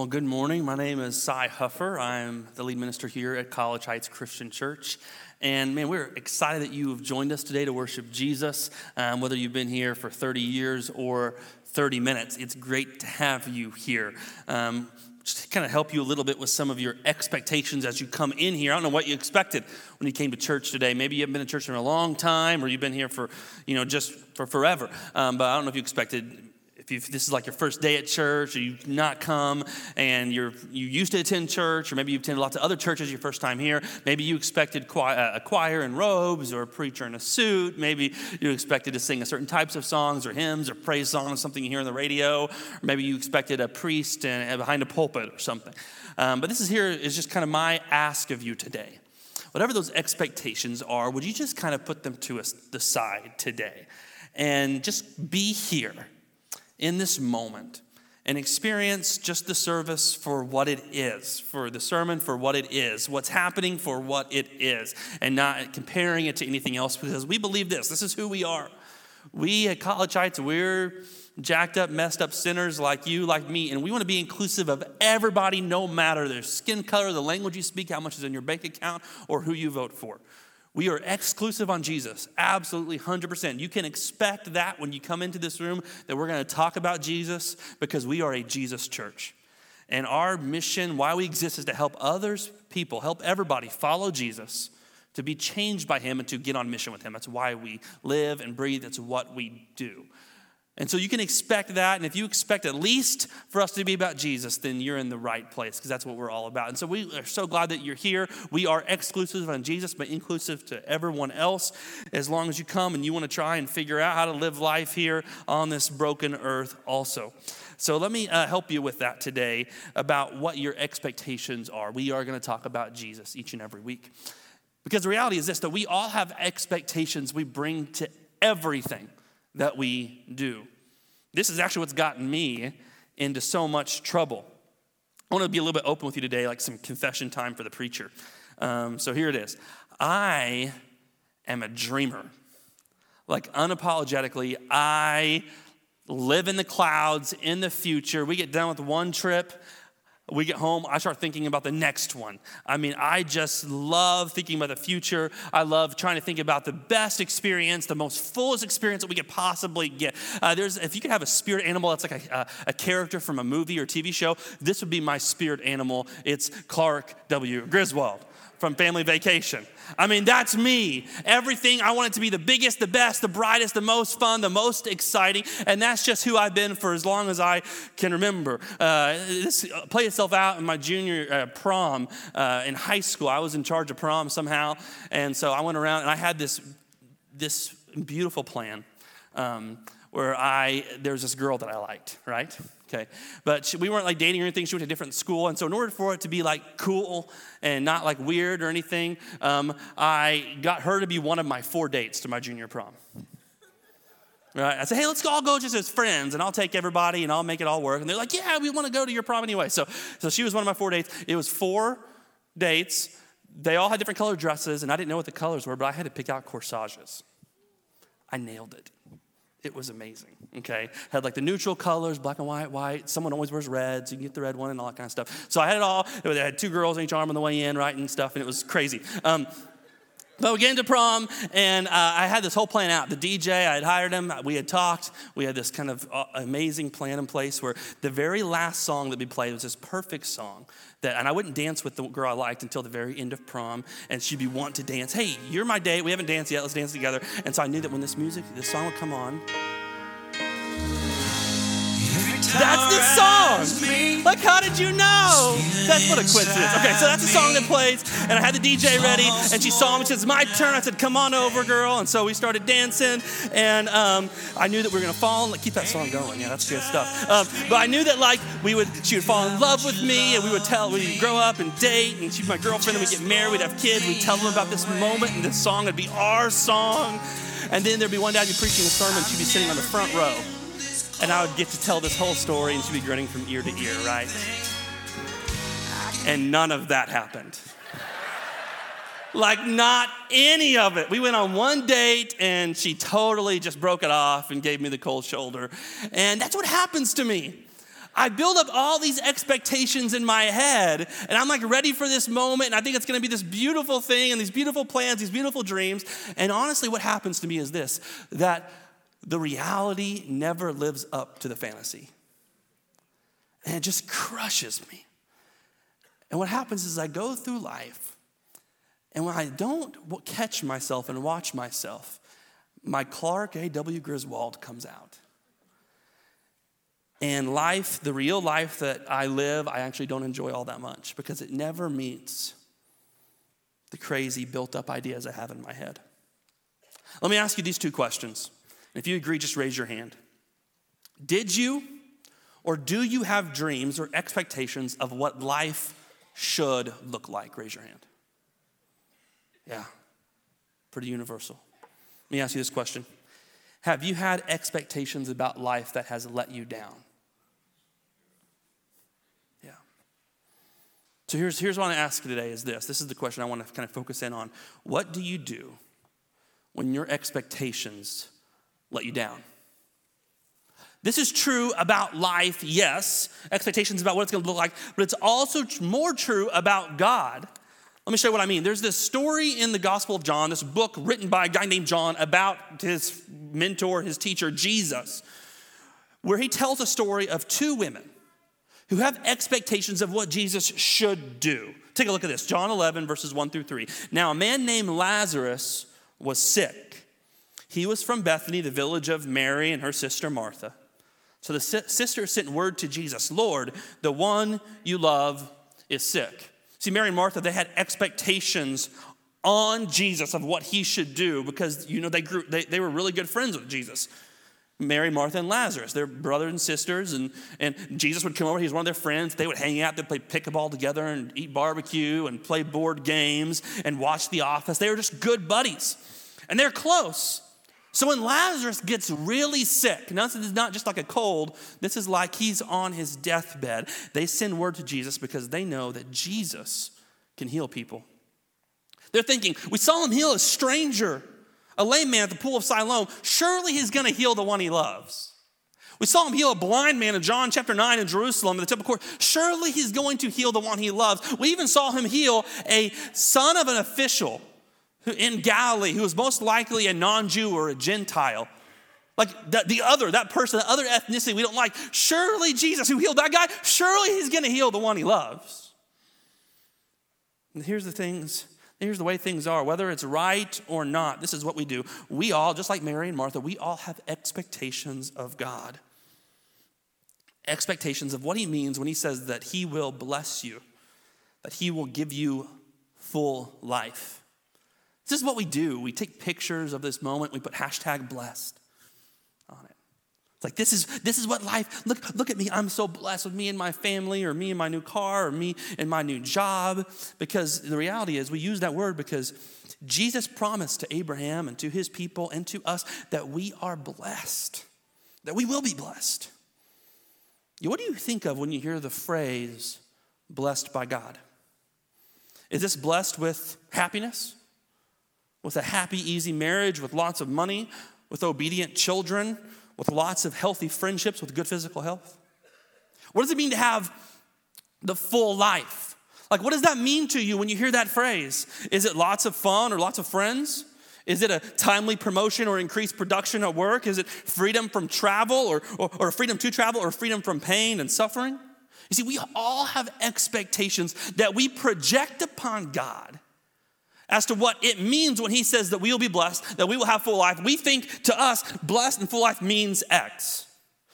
Well, good morning. My name is Sy Huffer. I'm the lead minister here at College Heights Christian Church. And man, we're excited that you have joined us today to worship Jesus, um, whether you've been here for 30 years or 30 minutes. It's great to have you here. Um, just to kind of help you a little bit with some of your expectations as you come in here. I don't know what you expected when you came to church today. Maybe you haven't been in church in a long time, or you've been here for, you know, just for forever. Um, but I don't know if you expected if this is like your first day at church, or you've not come and you're you used to attend church, or maybe you've attended lots of other churches your first time here. Maybe you expected choir, a choir in robes or a preacher in a suit. Maybe you expected to sing a certain types of songs or hymns or praise songs, something you hear on the radio. Or maybe you expected a priest and, behind a pulpit or something. Um, but this is here is just kind of my ask of you today. Whatever those expectations are, would you just kind of put them to the side today and just be here? In this moment and experience just the service for what it is, for the sermon for what it is, what's happening for what it is, and not comparing it to anything else because we believe this. This is who we are. We at College Heights, we're jacked up, messed up sinners like you, like me, and we want to be inclusive of everybody, no matter their skin color, the language you speak, how much is in your bank account, or who you vote for. We are exclusive on Jesus, absolutely 100%. You can expect that when you come into this room that we're going to talk about Jesus because we are a Jesus church. And our mission, why we exist, is to help others, people, help everybody follow Jesus, to be changed by him, and to get on mission with him. That's why we live and breathe, that's what we do. And so you can expect that. And if you expect at least for us to be about Jesus, then you're in the right place because that's what we're all about. And so we are so glad that you're here. We are exclusive on Jesus, but inclusive to everyone else. As long as you come and you want to try and figure out how to live life here on this broken earth, also. So let me uh, help you with that today about what your expectations are. We are going to talk about Jesus each and every week. Because the reality is this that we all have expectations we bring to everything that we do. This is actually what's gotten me into so much trouble. I want to be a little bit open with you today, like some confession time for the preacher. Um, so here it is I am a dreamer. Like, unapologetically, I live in the clouds in the future. We get done with one trip we get home, I start thinking about the next one. I mean, I just love thinking about the future. I love trying to think about the best experience, the most fullest experience that we could possibly get. Uh, there's, if you could have a spirit animal that's like a, a, a character from a movie or TV show, this would be my spirit animal. It's Clark W. Griswold from Family Vacation. I mean, that's me. Everything, I want it to be the biggest, the best, the brightest, the most fun, the most exciting. And that's just who I've been for as long as I can remember. Uh, this played itself out in my junior uh, prom uh, in high school. I was in charge of prom somehow. And so I went around and I had this, this beautiful plan. Um, where I, there was this girl that I liked, right? Okay. But she, we weren't like dating or anything. She went to a different school. And so, in order for it to be like cool and not like weird or anything, um, I got her to be one of my four dates to my junior prom. Right? I said, hey, let's all go just as friends, and I'll take everybody and I'll make it all work. And they're like, yeah, we want to go to your prom anyway. So, so she was one of my four dates. It was four dates. They all had different colored dresses, and I didn't know what the colors were, but I had to pick out corsages. I nailed it. It was amazing. Okay, had like the neutral colors, black and white, white. Someone always wears red, so you can get the red one and all that kind of stuff. So I had it all. I had two girls in each arm on the way in, right, and stuff, and it was crazy. Um, but we get into prom, and uh, I had this whole plan out. The DJ, I had hired him. We had talked. We had this kind of uh, amazing plan in place where the very last song that we played was this perfect song. That, and I wouldn't dance with the girl I liked until the very end of prom, and she'd be wanting to dance. Hey, you're my date. We haven't danced yet. Let's dance together. And so I knew that when this music, this song would come on, that's the song. Like, how did you know? That's what a coincidence. Okay, so that's the song that plays, and I had the DJ ready, and she saw me. She says, "My turn." I said, "Come on over, girl." And so we started dancing, and um, I knew that we were gonna fall. And like, keep that song going. Yeah, that's good stuff. Um, but I knew that like we would, she would fall in love with me, and we would tell, we'd grow up and date, and she'd be my girlfriend, and we'd get married, we'd have kids, we'd tell them about this moment, and this song would be our song. And then there'd be one day I'd be preaching a sermon, she'd be sitting on the front row and I would get to tell this whole story and she'd be grinning from ear to ear, right? And none of that happened. Like, not any of it. We went on one date and she totally just broke it off and gave me the cold shoulder. And that's what happens to me. I build up all these expectations in my head, and I'm like ready for this moment, and I think it's gonna be this beautiful thing, and these beautiful plans, these beautiful dreams. And honestly, what happens to me is this that the reality never lives up to the fantasy. And it just crushes me. And what happens is I go through life, and when I don't catch myself and watch myself, my Clark A.W. Griswold comes out. And life, the real life that I live, I actually don't enjoy all that much because it never meets the crazy built up ideas I have in my head. Let me ask you these two questions. If you agree, just raise your hand. Did you or do you have dreams or expectations of what life should look like? Raise your hand. Yeah, pretty universal. Let me ask you this question Have you had expectations about life that has let you down? Yeah. So here's, here's what I want to ask you today is this. This is the question I want to kind of focus in on. What do you do when your expectations let you down? This is true about life, yes, expectations about what it's going to look like, but it's also more true about God. Let me show you what I mean. There's this story in the Gospel of John, this book written by a guy named John about his mentor, his teacher, Jesus, where he tells a story of two women who have expectations of what Jesus should do. Take a look at this John 11, verses 1 through 3. Now, a man named Lazarus was sick. He was from Bethany, the village of Mary and her sister Martha. So the sister sent word to Jesus Lord, the one you love is sick. See, Mary and Martha, they had expectations on Jesus of what he should do because, you know, they, grew, they, they were really good friends with Jesus. Mary, Martha, and Lazarus. They're brothers and sisters, and, and Jesus would come over. He's one of their friends. They would hang out, they'd play pickleball together and eat barbecue and play board games and watch The Office. They were just good buddies, and they're close. So when Lazarus gets really sick, now this is not just like a cold, this is like he's on his deathbed. They send word to Jesus because they know that Jesus can heal people. They're thinking, we saw him heal a stranger, a lame man at the pool of Siloam. Surely he's going to heal the one he loves. We saw him heal a blind man in John chapter 9 in Jerusalem in the temple court. Surely he's going to heal the one he loves. We even saw him heal a son of an official in Galilee who was most likely a non Jew or a Gentile. Like the, the other, that person, the other ethnicity we don't like. Surely Jesus, who healed that guy, surely he's going to heal the one he loves. And here's the things, here's the way things are, whether it's right or not, this is what we do. We all, just like Mary and Martha, we all have expectations of God. Expectations of what he means when he says that he will bless you, that he will give you full life. This is what we do. We take pictures of this moment, we put hashtag blessed on it. It's like this is this is what life look look at me. I'm so blessed with me and my family, or me and my new car, or me and my new job. Because the reality is we use that word because Jesus promised to Abraham and to his people and to us that we are blessed, that we will be blessed. What do you think of when you hear the phrase blessed by God? Is this blessed with happiness? With a happy, easy marriage, with lots of money, with obedient children, with lots of healthy friendships, with good physical health? What does it mean to have the full life? Like, what does that mean to you when you hear that phrase? Is it lots of fun or lots of friends? Is it a timely promotion or increased production at work? Is it freedom from travel or, or, or freedom to travel or freedom from pain and suffering? You see, we all have expectations that we project upon God as to what it means when he says that we will be blessed, that we will have full life. We think to us, blessed and full life means X.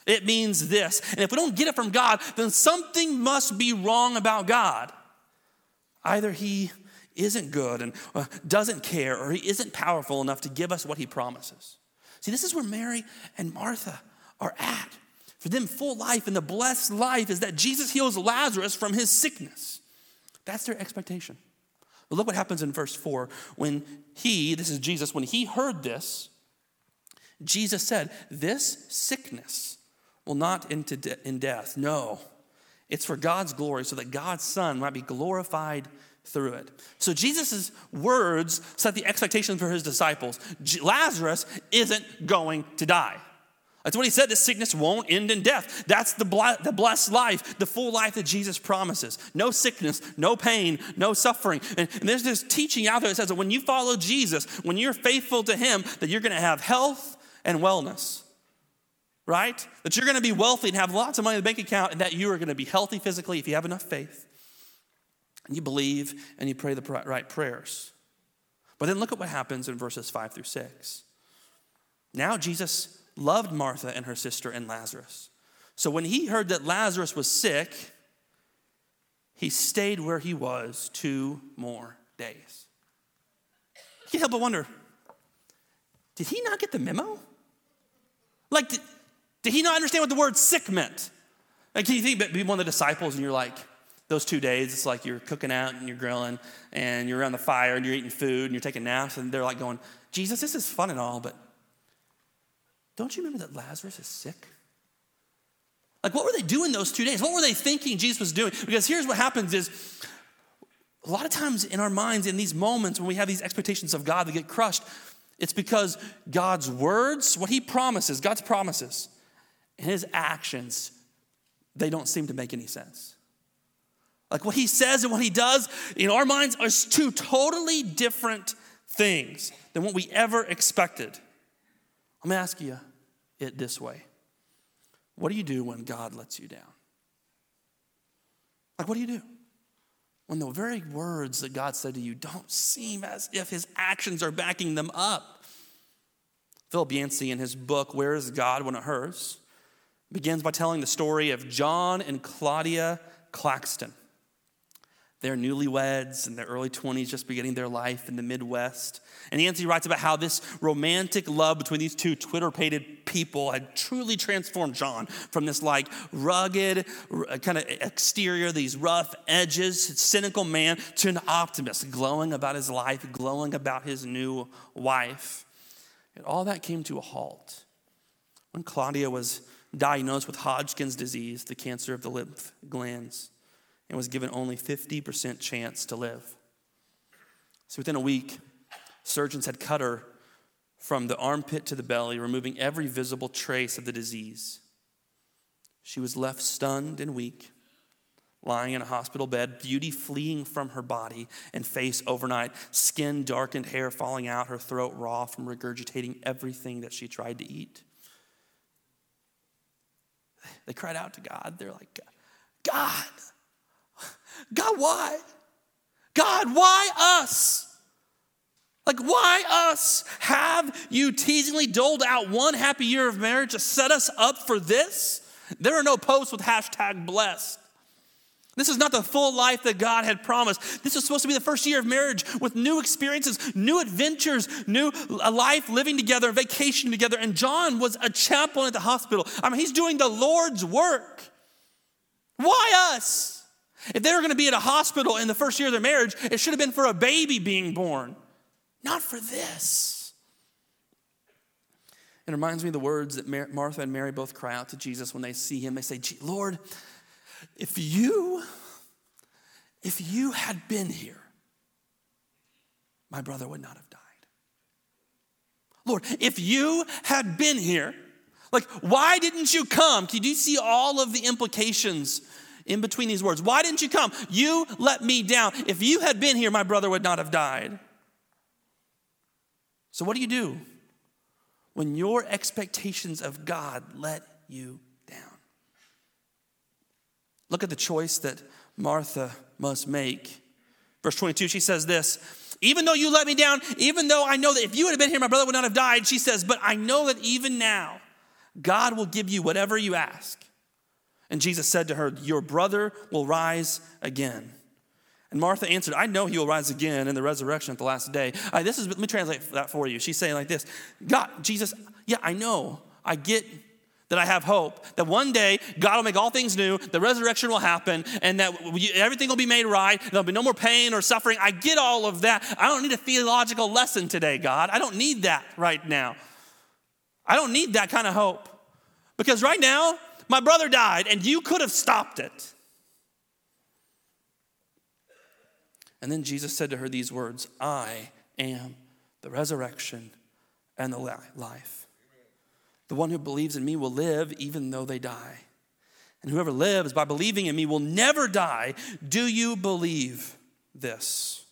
It means this. And if we don't get it from God, then something must be wrong about God. Either he isn't good and uh, doesn't care, or he isn't powerful enough to give us what he promises. See, this is where Mary and Martha are at. For them, full life and the blessed life is that Jesus heals Lazarus from his sickness. That's their expectation. But look what happens in verse 4. When he, this is Jesus, when he heard this, Jesus said, This sickness will not end in death. No, it's for God's glory, so that God's Son might be glorified through it. So Jesus' words set the expectation for his disciples. Lazarus isn't going to die. That's what he said. This sickness won't end in death. That's the, the blessed life, the full life that Jesus promises. No sickness, no pain, no suffering. And, and there's this teaching out there that says that when you follow Jesus, when you're faithful to him, that you're going to have health and wellness. Right? That you're going to be wealthy and have lots of money in the bank account, and that you are going to be healthy physically if you have enough faith. And you believe and you pray the right prayers. But then look at what happens in verses five through six. Now Jesus loved Martha and her sister and Lazarus. So when he heard that Lazarus was sick, he stayed where he was two more days. You can't help but wonder did he not get the memo? Like, did, did he not understand what the word sick meant? Like, can you think be one of the disciples and you're like, those two days, it's like you're cooking out and you're grilling and you're around the fire and you're eating food and you're taking naps and they're like going, Jesus, this is fun and all, but don't you remember that Lazarus is sick? Like, what were they doing those two days? What were they thinking Jesus was doing? Because here's what happens is a lot of times in our minds, in these moments when we have these expectations of God that get crushed, it's because God's words, what he promises, God's promises, and his actions, they don't seem to make any sense. Like what he says and what he does in our minds are two totally different things than what we ever expected. Going to ask you it this way What do you do when God lets you down? Like, what do you do? When the very words that God said to you don't seem as if his actions are backing them up. Philip Yancey, in his book, Where is God When It Hurts, begins by telling the story of John and Claudia Claxton. They're newlyweds in their early 20s, just beginning their life in the Midwest. And Yancey writes about how this romantic love between these two Twitter pated people had truly transformed John from this like rugged uh, kind of exterior, these rough edges, cynical man, to an optimist, glowing about his life, glowing about his new wife. And all that came to a halt when Claudia was diagnosed with Hodgkin's disease, the cancer of the lymph glands and was given only 50% chance to live. So within a week, surgeons had cut her from the armpit to the belly, removing every visible trace of the disease. She was left stunned and weak, lying in a hospital bed, beauty fleeing from her body and face overnight, skin darkened, hair falling out, her throat raw from regurgitating everything that she tried to eat. They cried out to God. They're like, God, God, why? God, why us? Like, why us? Have you teasingly doled out one happy year of marriage to set us up for this? There are no posts with hashtag blessed. This is not the full life that God had promised. This is supposed to be the first year of marriage with new experiences, new adventures, new life living together, vacation together. And John was a chaplain at the hospital. I mean, he's doing the Lord's work. Why us? If they were going to be at a hospital in the first year of their marriage, it should have been for a baby being born, not for this. It reminds me of the words that Martha and Mary both cry out to Jesus when they see him. They say, Lord, if you, if you had been here, my brother would not have died. Lord, if you had been here, like, why didn't you come? Did you see all of the implications in between these words. Why didn't you come? You let me down. If you had been here, my brother would not have died. So, what do you do when your expectations of God let you down? Look at the choice that Martha must make. Verse 22, she says this Even though you let me down, even though I know that if you had been here, my brother would not have died, she says, But I know that even now, God will give you whatever you ask. And Jesus said to her, Your brother will rise again. And Martha answered, I know he will rise again in the resurrection at the last day. Right, this is, let me translate that for you. She's saying like this God, Jesus, yeah, I know. I get that I have hope that one day God will make all things new, the resurrection will happen, and that everything will be made right. There'll be no more pain or suffering. I get all of that. I don't need a theological lesson today, God. I don't need that right now. I don't need that kind of hope. Because right now, my brother died, and you could have stopped it. And then Jesus said to her these words I am the resurrection and the life. The one who believes in me will live even though they die. And whoever lives by believing in me will never die. Do you believe this?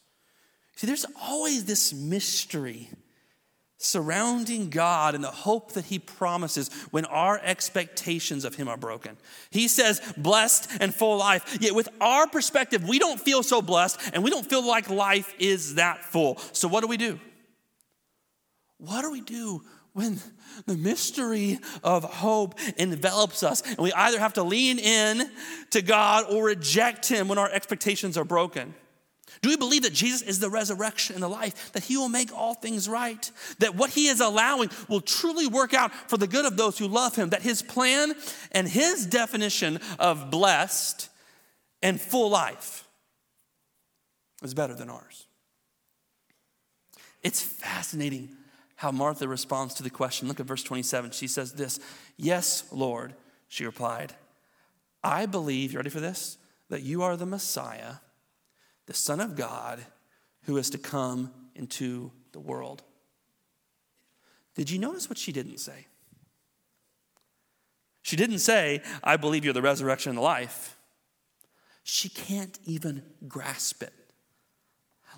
See, there's always this mystery surrounding God and the hope that He promises when our expectations of Him are broken. He says, blessed and full life. Yet, with our perspective, we don't feel so blessed and we don't feel like life is that full. So, what do we do? What do we do when the mystery of hope envelops us and we either have to lean in to God or reject Him when our expectations are broken? Do we believe that Jesus is the resurrection and the life, that He will make all things right, that what He is allowing will truly work out for the good of those who love Him, that His plan and His definition of blessed and full life is better than ours? It's fascinating how Martha responds to the question. Look at verse 27. She says this Yes, Lord, she replied. I believe, you ready for this? That you are the Messiah, the Son of God, who is to come into the world. Did you notice what she didn't say? She didn't say, I believe you're the resurrection and the life. She can't even grasp it.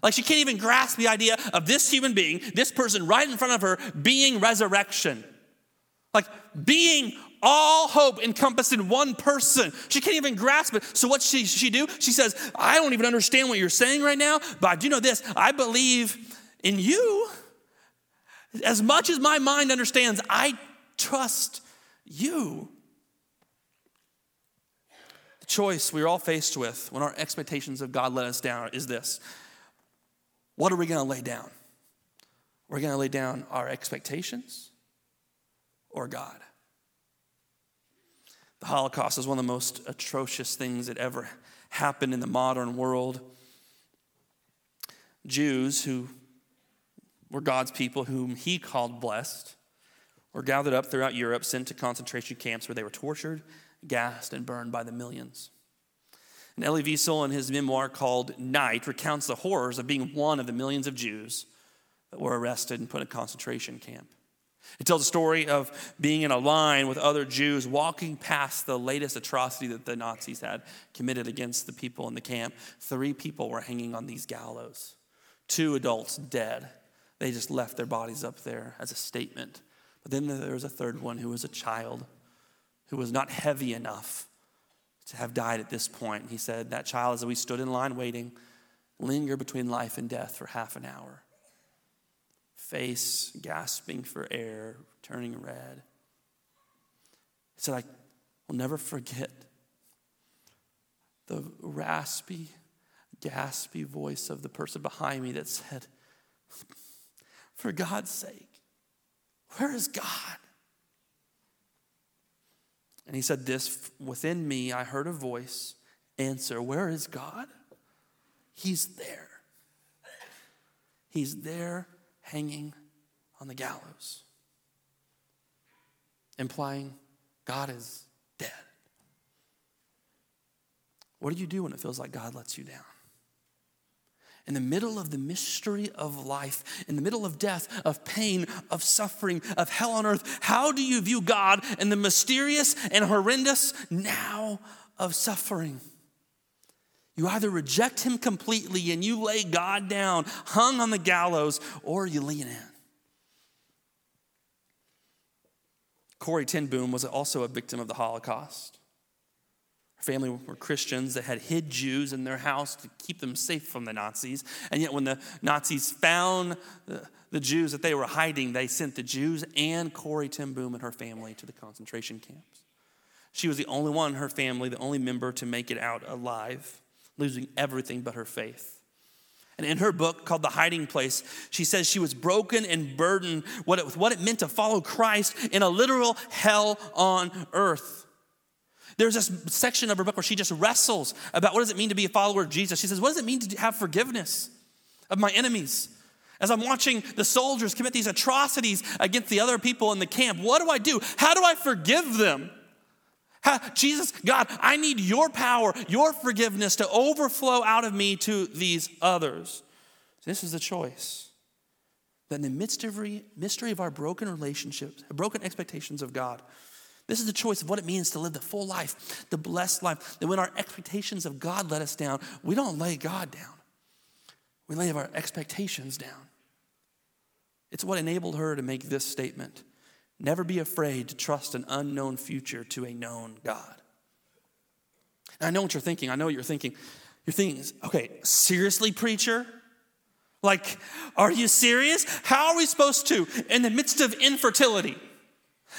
Like she can't even grasp the idea of this human being, this person right in front of her, being resurrection. Like being all hope encompassed in one person. She can't even grasp it. So what she she do? She says, "I don't even understand what you're saying right now, but I do know this. I believe in you. As much as my mind understands, I trust you." The choice we're all faced with when our expectations of God let us down is this. What are we going to lay down? We're going to lay down our expectations or God. The Holocaust is one of the most atrocious things that ever happened in the modern world. Jews who were God's people, whom he called blessed, were gathered up throughout Europe, sent to concentration camps where they were tortured, gassed, and burned by the millions. And Elie Wiesel, in his memoir called Night, recounts the horrors of being one of the millions of Jews that were arrested and put in a concentration camp. It tells a story of being in a line with other Jews walking past the latest atrocity that the Nazis had committed against the people in the camp. Three people were hanging on these gallows, two adults dead. They just left their bodies up there as a statement. But then there was a third one who was a child who was not heavy enough to have died at this point. He said, That child, as we stood in line waiting, lingered between life and death for half an hour, face gasping for air, turning red. He said, I will never forget the raspy, gaspy voice of the person behind me that said, For God's sake, where is God? And he said, This within me, I heard a voice answer, Where is God? He's there. He's there hanging on the gallows, implying God is dead. What do you do when it feels like God lets you down? in the middle of the mystery of life, in the middle of death, of pain, of suffering, of hell on earth, how do you view God in the mysterious and horrendous now of suffering? You either reject him completely and you lay God down, hung on the gallows, or you lean in. Corrie ten Boom was also a victim of the Holocaust. Her family were Christians that had hid Jews in their house to keep them safe from the Nazis. And yet, when the Nazis found the, the Jews that they were hiding, they sent the Jews and Corrie ten Boom and her family to the concentration camps. She was the only one in her family, the only member to make it out alive, losing everything but her faith. And in her book called The Hiding Place, she says she was broken and burdened with what it meant to follow Christ in a literal hell on earth. There's this section of her book where she just wrestles about what does it mean to be a follower of Jesus. She says, What does it mean to have forgiveness of my enemies? As I'm watching the soldiers commit these atrocities against the other people in the camp, what do I do? How do I forgive them? Jesus, God, I need your power, your forgiveness to overflow out of me to these others. This is the choice. that in the midst of mystery of our broken relationships, broken expectations of God, this is the choice of what it means to live the full life, the blessed life. That when our expectations of God let us down, we don't lay God down. We lay our expectations down. It's what enabled her to make this statement Never be afraid to trust an unknown future to a known God. I know what you're thinking. I know what you're thinking. You're thinking, okay, seriously, preacher? Like, are you serious? How are we supposed to, in the midst of infertility,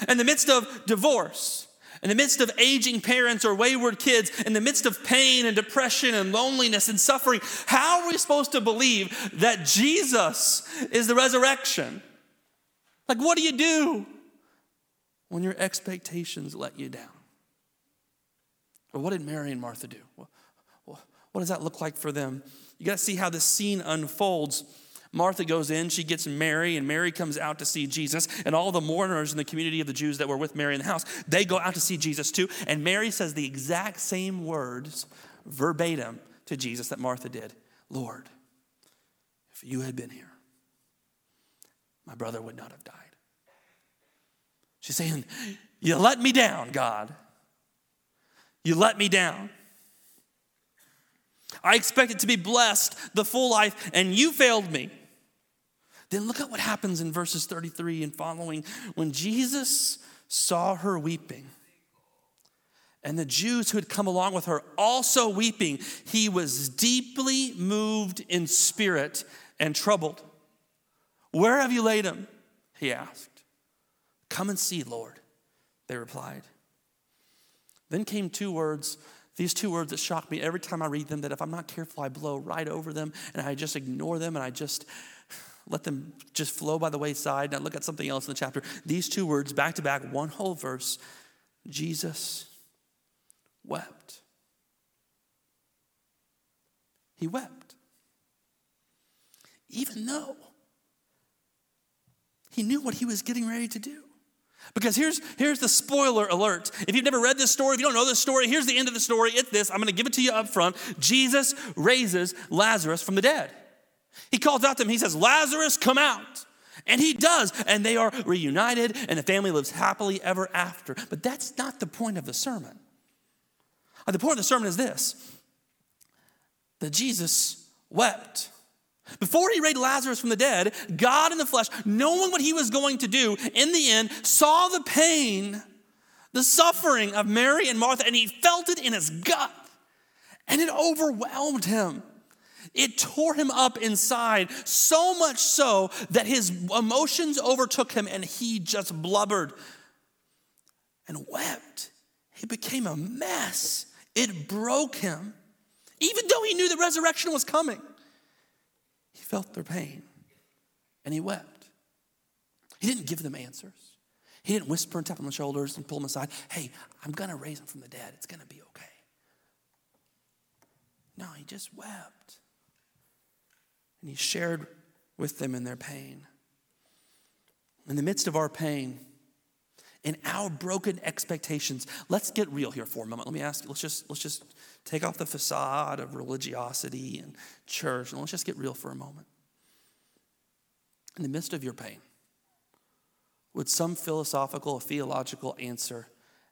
in the midst of divorce, in the midst of aging parents or wayward kids, in the midst of pain and depression and loneliness and suffering, how are we supposed to believe that Jesus is the resurrection? Like, what do you do when your expectations let you down? Or what did Mary and Martha do? What does that look like for them? You got to see how this scene unfolds. Martha goes in, she gets Mary, and Mary comes out to see Jesus. And all the mourners in the community of the Jews that were with Mary in the house, they go out to see Jesus too. And Mary says the exact same words verbatim to Jesus that Martha did Lord, if you had been here, my brother would not have died. She's saying, You let me down, God. You let me down. I expected to be blessed the full life, and you failed me. Then look at what happens in verses 33 and following. When Jesus saw her weeping, and the Jews who had come along with her also weeping, he was deeply moved in spirit and troubled. Where have you laid him? He asked. Come and see, Lord, they replied. Then came two words these two words that shock me every time I read them, that if I'm not careful, I blow right over them and I just ignore them and I just let them just flow by the wayside. I look at something else in the chapter. These two words, back to back, one whole verse Jesus wept. He wept. Even though he knew what he was getting ready to do. Because here's, here's the spoiler alert. If you've never read this story, if you don't know this story, here's the end of the story. It's this. I'm going to give it to you up front. Jesus raises Lazarus from the dead. He calls out to him, he says, Lazarus, come out. And he does, and they are reunited, and the family lives happily ever after. But that's not the point of the sermon. Uh, the point of the sermon is this that Jesus wept. Before he raised Lazarus from the dead, God in the flesh, knowing what he was going to do, in the end, saw the pain, the suffering of Mary and Martha, and he felt it in his gut. And it overwhelmed him. It tore him up inside, so much so that his emotions overtook him and he just blubbered and wept. He became a mess. It broke him, even though he knew the resurrection was coming. He felt their pain and he wept. He didn't give them answers. He didn't whisper and tap them on the shoulders and pull them aside. Hey, I'm going to raise them from the dead. It's going to be okay. No, he just wept. And he shared with them in their pain. In the midst of our pain, in our broken expectations, let's get real here for a moment. Let me ask you, let's just, let's just Take off the facade of religiosity and church, and let's just get real for a moment. In the midst of your pain, would some philosophical or theological answer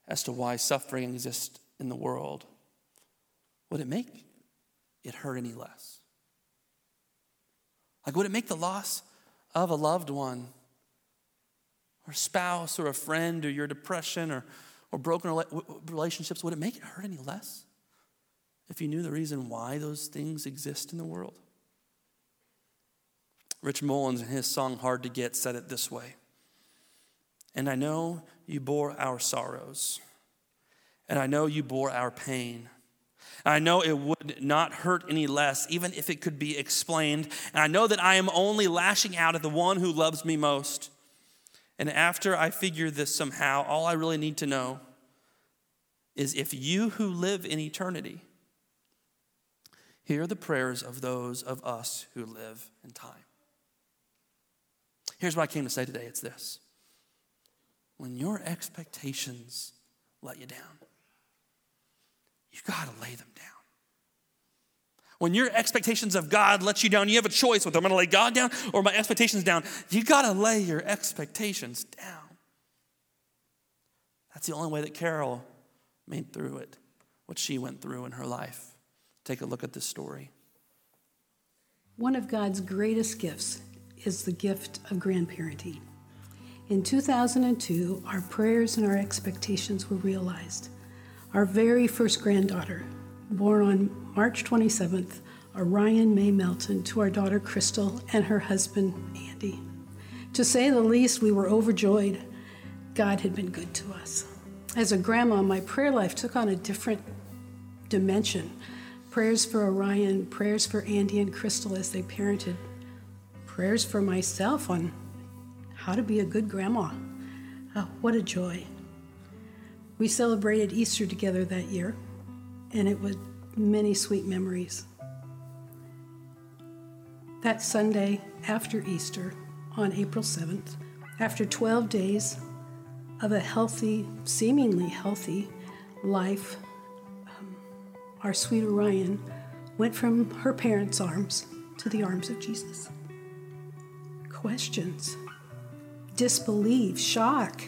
as to why suffering exists in the world, would it make it hurt any less? Like, would it make the loss of a loved one or spouse or a friend or your depression or, or broken relationships, would it make it hurt any less? If you knew the reason why those things exist in the world? Rich Mullins, in his song Hard to Get, said it this way And I know you bore our sorrows, and I know you bore our pain. I know it would not hurt any less, even if it could be explained. And I know that I am only lashing out at the one who loves me most. And after I figure this somehow, all I really need to know is if you who live in eternity Hear the prayers of those of us who live in time. Here's what I came to say today it's this when your expectations let you down, you got to lay them down. When your expectations of God let you down, you have a choice whether I'm going to lay God down or my expectations down. You got to lay your expectations down. That's the only way that Carol made through it, what she went through in her life. Take a look at this story. One of God's greatest gifts is the gift of grandparenting. In 2002, our prayers and our expectations were realized. Our very first granddaughter, born on March 27th, Orion May Melton, to our daughter Crystal and her husband Andy. To say the least, we were overjoyed. God had been good to us. As a grandma, my prayer life took on a different dimension. Prayers for Orion, prayers for Andy and Crystal as they parented, prayers for myself on how to be a good grandma. Oh, what a joy. We celebrated Easter together that year, and it was many sweet memories. That Sunday after Easter, on April 7th, after 12 days of a healthy, seemingly healthy life, our sweet Orion went from her parents' arms to the arms of Jesus. Questions, disbelief, shock,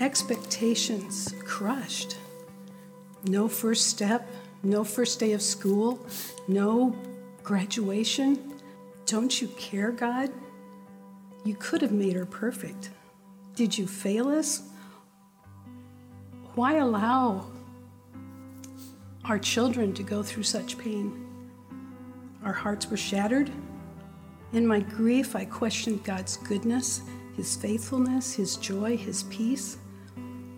expectations crushed. No first step, no first day of school, no graduation. Don't you care, God? You could have made her perfect. Did you fail us? Why allow our children to go through such pain? Our hearts were shattered. In my grief, I questioned God's goodness, His faithfulness, His joy, His peace.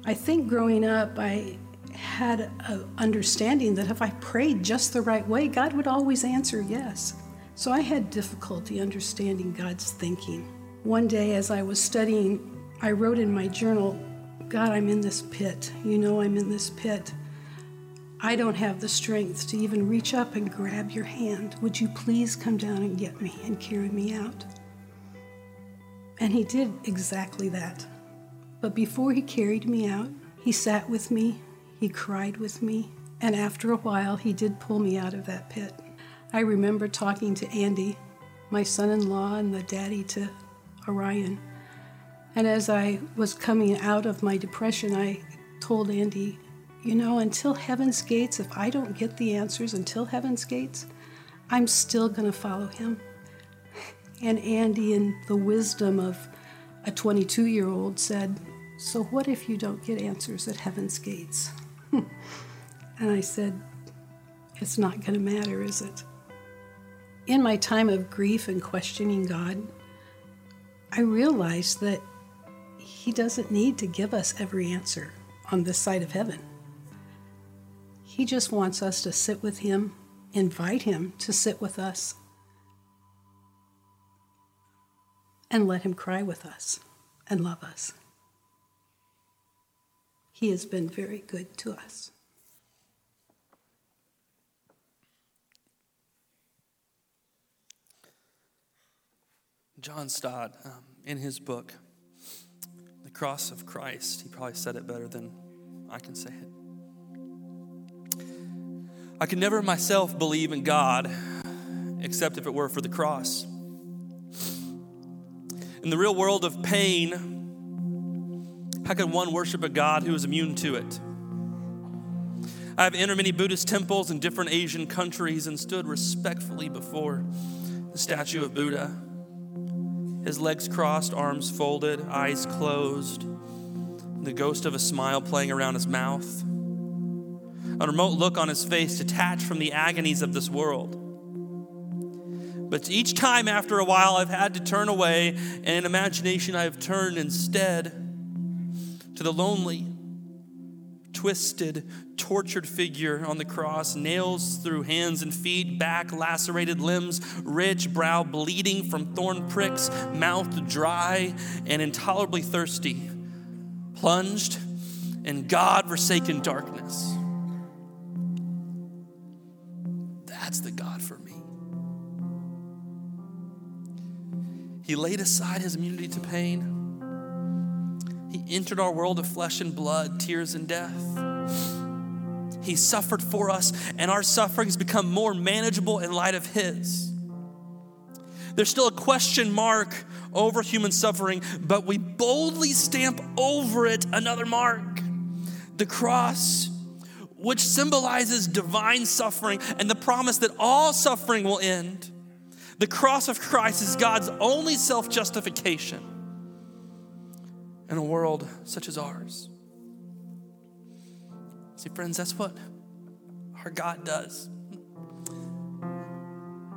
I think growing up, I had an understanding that if I prayed just the right way, God would always answer yes. So I had difficulty understanding God's thinking. One day, as I was studying, I wrote in my journal, God, I'm in this pit. You know, I'm in this pit. I don't have the strength to even reach up and grab your hand. Would you please come down and get me and carry me out? And he did exactly that. But before he carried me out, he sat with me he cried with me, and after a while, he did pull me out of that pit. I remember talking to Andy, my son in law, and the daddy to Orion. And as I was coming out of my depression, I told Andy, you know, until heaven's gates, if I don't get the answers until heaven's gates, I'm still going to follow him. And Andy, in the wisdom of a 22 year old, said, So what if you don't get answers at heaven's gates? and I said, It's not going to matter, is it? In my time of grief and questioning God, I realized that He doesn't need to give us every answer on this side of heaven. He just wants us to sit with Him, invite Him to sit with us, and let Him cry with us and love us. He has been very good to us. John Stott, um, in his book, The Cross of Christ, he probably said it better than I can say it. I could never myself believe in God except if it were for the cross. In the real world of pain, how can one worship a God who is immune to it? I have entered many Buddhist temples in different Asian countries and stood respectfully before the statue of Buddha. His legs crossed, arms folded, eyes closed, the ghost of a smile playing around his mouth, a remote look on his face detached from the agonies of this world. But each time after a while, I've had to turn away, and in imagination, I have turned instead to the lonely, twisted, tortured figure on the cross, nails through hands and feet, back lacerated limbs, rich brow bleeding from thorn pricks, mouth dry and intolerably thirsty, plunged in God forsaken darkness. He laid aside his immunity to pain he entered our world of flesh and blood, tears and death. He suffered for us, and our sufferings become more manageable in light of His. There's still a question mark over human suffering, but we boldly stamp over it another mark the cross, which symbolizes divine suffering and the promise that all suffering will end. The cross of Christ is God's only self justification in a world such as ours. See, friends, that's what our God does.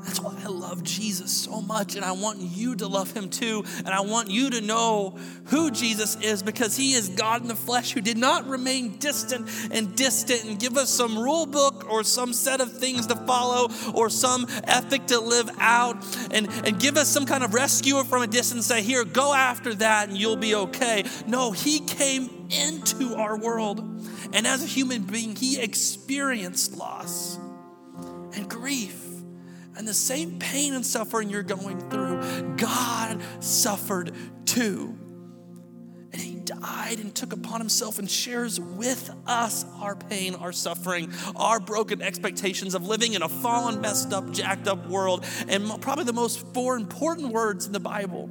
That's why I love Jesus so much, and I want you to love him too. And I want you to know who Jesus is because he is God in the flesh who did not remain distant and distant and give us some rule book or some set of things to follow or some ethic to live out and, and give us some kind of rescuer from a distance say, Here, go after that and you'll be okay. No, he came into our world. And as a human being, he experienced loss and grief and the same pain and suffering you're going through, God suffered too. And he died and took upon himself and shares with us our pain, our suffering, our broken expectations of living in a fallen, messed up, jacked up world. And probably the most four important words in the Bible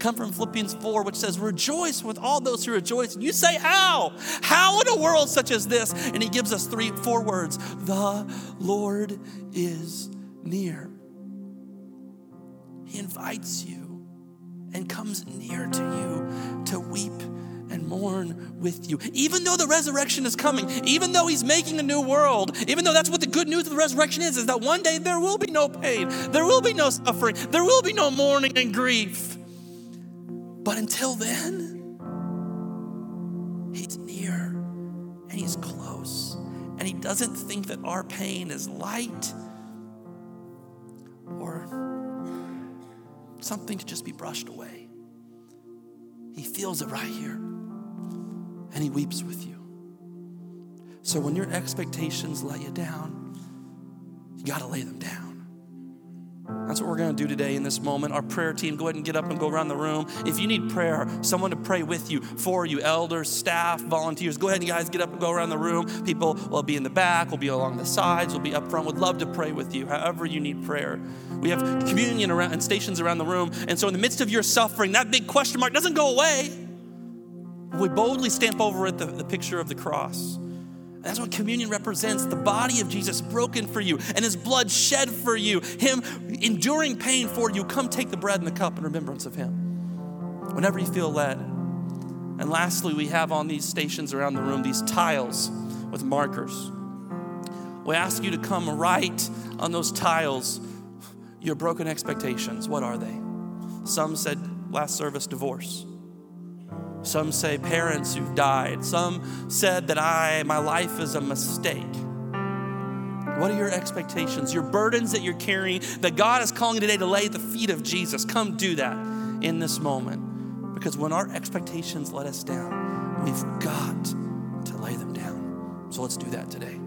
come from Philippians 4, which says, Rejoice with all those who rejoice. And you say, How? How in a world such as this? And he gives us three, four words The Lord is near. He invites you and comes near to you to weep and mourn with you. Even though the resurrection is coming, even though he's making a new world, even though that's what the good news of the resurrection is, is that one day there will be no pain, there will be no suffering, there will be no mourning and grief. But until then, he's near and he's close. And he doesn't think that our pain is light or something to just be brushed away. He feels it right here and he weeps with you. So when your expectations let you down, you got to lay them down. That's what we're going to do today in this moment. Our prayer team, go ahead and get up and go around the room. If you need prayer, someone to pray with you, for you, elders, staff, volunteers, go ahead and guys get up and go around the room. People will be in the back, will be along the sides, will be up front, would love to pray with you, however you need prayer. We have communion around and stations around the room. And so in the midst of your suffering, that big question mark doesn't go away. We boldly stamp over it the, the picture of the cross. That's what communion represents the body of Jesus broken for you and his blood shed for you, him enduring pain for you. Come take the bread and the cup in remembrance of him whenever you feel led. And lastly, we have on these stations around the room these tiles with markers. We ask you to come write on those tiles your broken expectations. What are they? Some said last service divorce. Some say parents who've died. Some said that I, my life is a mistake. What are your expectations, your burdens that you're carrying that God is calling today to lay at the feet of Jesus? Come do that in this moment. Because when our expectations let us down, we've got to lay them down. So let's do that today.